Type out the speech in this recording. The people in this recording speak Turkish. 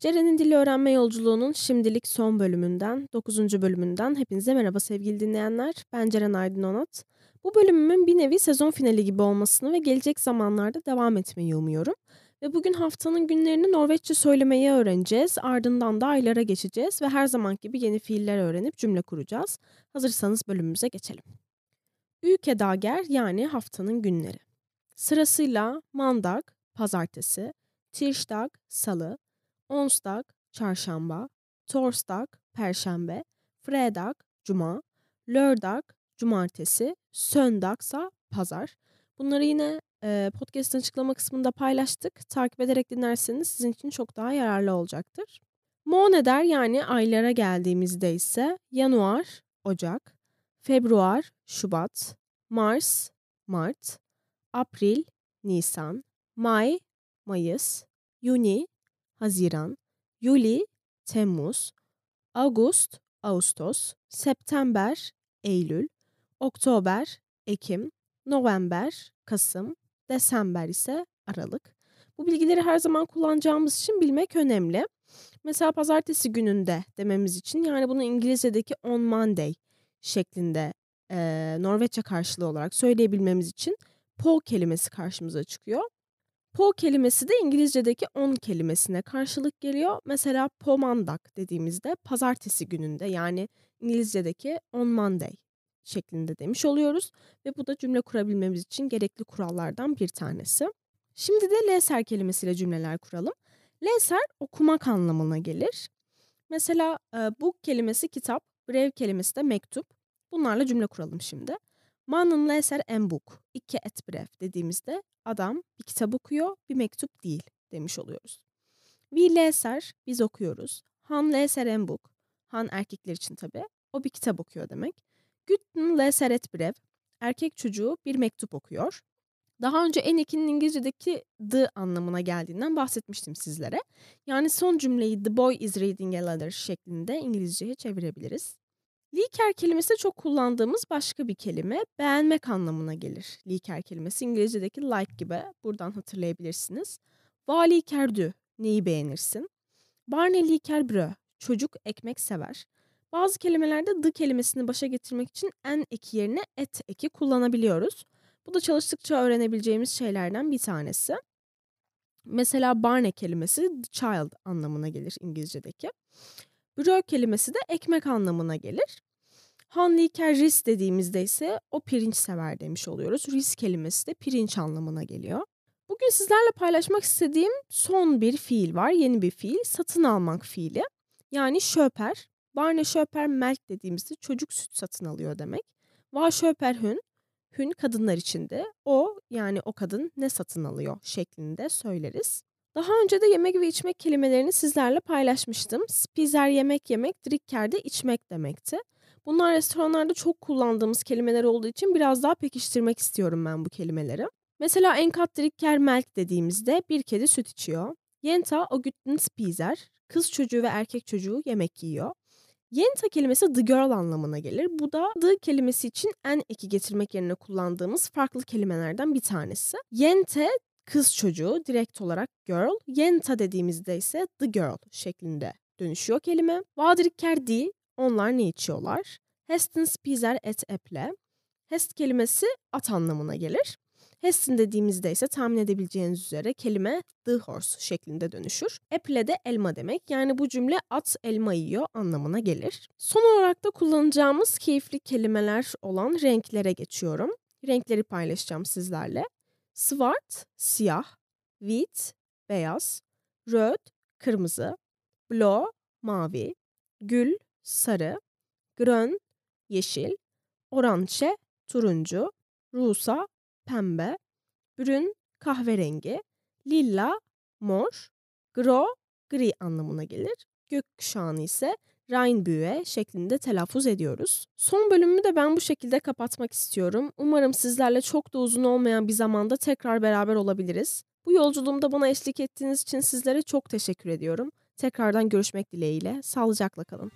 Ceren'in dil öğrenme yolculuğunun şimdilik son bölümünden, 9. bölümünden hepinize merhaba sevgili dinleyenler. Ben Ceren Aydın Onat. Bu bölümümün bir nevi sezon finali gibi olmasını ve gelecek zamanlarda devam etmeyi umuyorum. Ve bugün haftanın günlerini Norveççe söylemeyi öğreneceğiz. Ardından da aylara geçeceğiz ve her zaman gibi yeni fiiller öğrenip cümle kuracağız. Hazırsanız bölümümüze geçelim. Ülke Dager yani haftanın günleri. Sırasıyla Mandag, pazartesi, Tirsdag, salı, Onsdag, çarşamba, Torsdag, perşembe, Fredag, cuma, Lördag, cumartesi, Söndagsa pazar. Bunları yine e, podcast'ın açıklama kısmında paylaştık. Takip ederek dinlerseniz sizin için çok daha yararlı olacaktır. Moneder yani aylara geldiğimizde ise Januar, Ocak, Februar, Şubat, Mars, Mart, April, Nisan, May, Mayıs, Juni, Haziran, Yuli, Temmuz, Ağustos, Ağustos, September, Eylül, Oktober, Ekim, November, Kasım, Desember ise Aralık. Bu bilgileri her zaman kullanacağımız için bilmek önemli. Mesela pazartesi gününde dememiz için yani bunu İngilizce'deki on Monday şeklinde e, Norveççe karşılığı olarak söyleyebilmemiz için po kelimesi karşımıza çıkıyor. Po kelimesi de İngilizce'deki on kelimesine karşılık geliyor. Mesela pomandak dediğimizde pazartesi gününde yani İngilizce'deki on Monday şeklinde demiş oluyoruz. Ve bu da cümle kurabilmemiz için gerekli kurallardan bir tanesi. Şimdi de leser kelimesiyle cümleler kuralım. Leser okumak anlamına gelir. Mesela book kelimesi kitap, brev kelimesi de mektup. Bunlarla cümle kuralım şimdi. Mannen leser en bok, ikke et brev dediğimizde adam bir kitap okuyor, bir mektup değil demiş oluyoruz. Vi leser, biz okuyoruz. Han leser en bok, han erkekler için tabii. O bir kitap okuyor demek. Gütten leser et brev, erkek çocuğu bir mektup okuyor. Daha önce en ikinin İngilizce'deki the anlamına geldiğinden bahsetmiştim sizlere. Yani son cümleyi the boy is reading a letter şeklinde İngilizceye çevirebiliriz. Liker kelimesi çok kullandığımız başka bir kelime. Beğenmek anlamına gelir. Liker kelimesi İngilizce'deki like gibi. Buradan hatırlayabilirsiniz. Vali kerdü, neyi beğenirsin? Barney liker brö, çocuk ekmek sever. Bazı kelimelerde the kelimesini başa getirmek için en eki yerine et eki kullanabiliyoruz. Bu da çalıştıkça öğrenebileceğimiz şeylerden bir tanesi. Mesela Barney kelimesi the child anlamına gelir İngilizce'deki. Brö kelimesi de ekmek anlamına gelir. Hanliker ris dediğimizde ise o pirinç sever demiş oluyoruz. Ris kelimesi de pirinç anlamına geliyor. Bugün sizlerle paylaşmak istediğim son bir fiil var. Yeni bir fiil. Satın almak fiili. Yani şöper. Barne şöper melk dediğimizde çocuk süt satın alıyor demek. Va şöper hün. Hün kadınlar içinde. O yani o kadın ne satın alıyor şeklinde söyleriz. Daha önce de yemek ve içmek kelimelerini sizlerle paylaşmıştım. Spizer yemek yemek, drikker de içmek demekti. Bunlar restoranlarda çok kullandığımız kelimeler olduğu için biraz daha pekiştirmek istiyorum ben bu kelimeleri. Mesela enkat drikker melk dediğimizde bir kedi süt içiyor. Yenta o gütten spizer, kız çocuğu ve erkek çocuğu yemek yiyor. Yenta kelimesi the girl anlamına gelir. Bu da the kelimesi için en eki getirmek yerine kullandığımız farklı kelimelerden bir tanesi. Yente kız çocuğu direkt olarak girl. Yenta dediğimizde ise the girl şeklinde dönüşüyor kelime. Vadrikker di onlar ne içiyorlar? Hesten spiser et eple. Hest kelimesi at anlamına gelir. Hesten dediğimizde ise tahmin edebileceğiniz üzere kelime the horse şeklinde dönüşür. Apple de elma demek. Yani bu cümle at elma yiyor anlamına gelir. Son olarak da kullanacağımız keyifli kelimeler olan renklere geçiyorum. Renkleri paylaşacağım sizlerle. Svart, siyah, wheat, beyaz, röd, kırmızı, blå, mavi, gül, sarı, grön, yeşil, orange, turuncu, rusa, pembe, brün, kahverengi, lilla, mor, gro, gri anlamına gelir. Gökkuşağını ise Rheinbühe şeklinde telaffuz ediyoruz. Son bölümümü de ben bu şekilde kapatmak istiyorum. Umarım sizlerle çok da uzun olmayan bir zamanda tekrar beraber olabiliriz. Bu yolculuğumda bana eşlik ettiğiniz için sizlere çok teşekkür ediyorum. Tekrardan görüşmek dileğiyle. Sağlıcakla kalın.